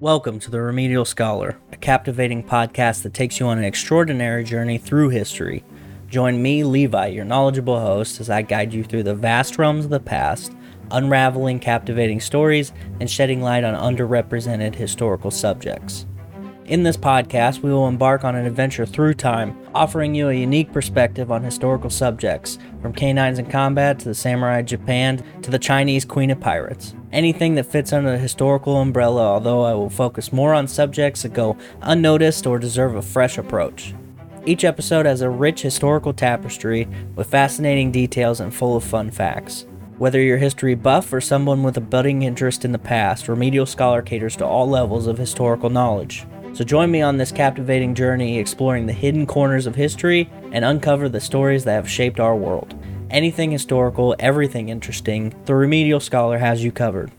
Welcome to The Remedial Scholar, a captivating podcast that takes you on an extraordinary journey through history. Join me, Levi, your knowledgeable host, as I guide you through the vast realms of the past, unraveling captivating stories and shedding light on underrepresented historical subjects. In this podcast, we will embark on an adventure through time, offering you a unique perspective on historical subjects, from canines in combat to the samurai Japan to the Chinese Queen of Pirates. Anything that fits under the historical umbrella, although I will focus more on subjects that go unnoticed or deserve a fresh approach. Each episode has a rich historical tapestry with fascinating details and full of fun facts. Whether you're history buff or someone with a budding interest in the past, Remedial Scholar caters to all levels of historical knowledge. So join me on this captivating journey exploring the hidden corners of history and uncover the stories that have shaped our world. Anything historical, everything interesting, the Remedial Scholar has you covered.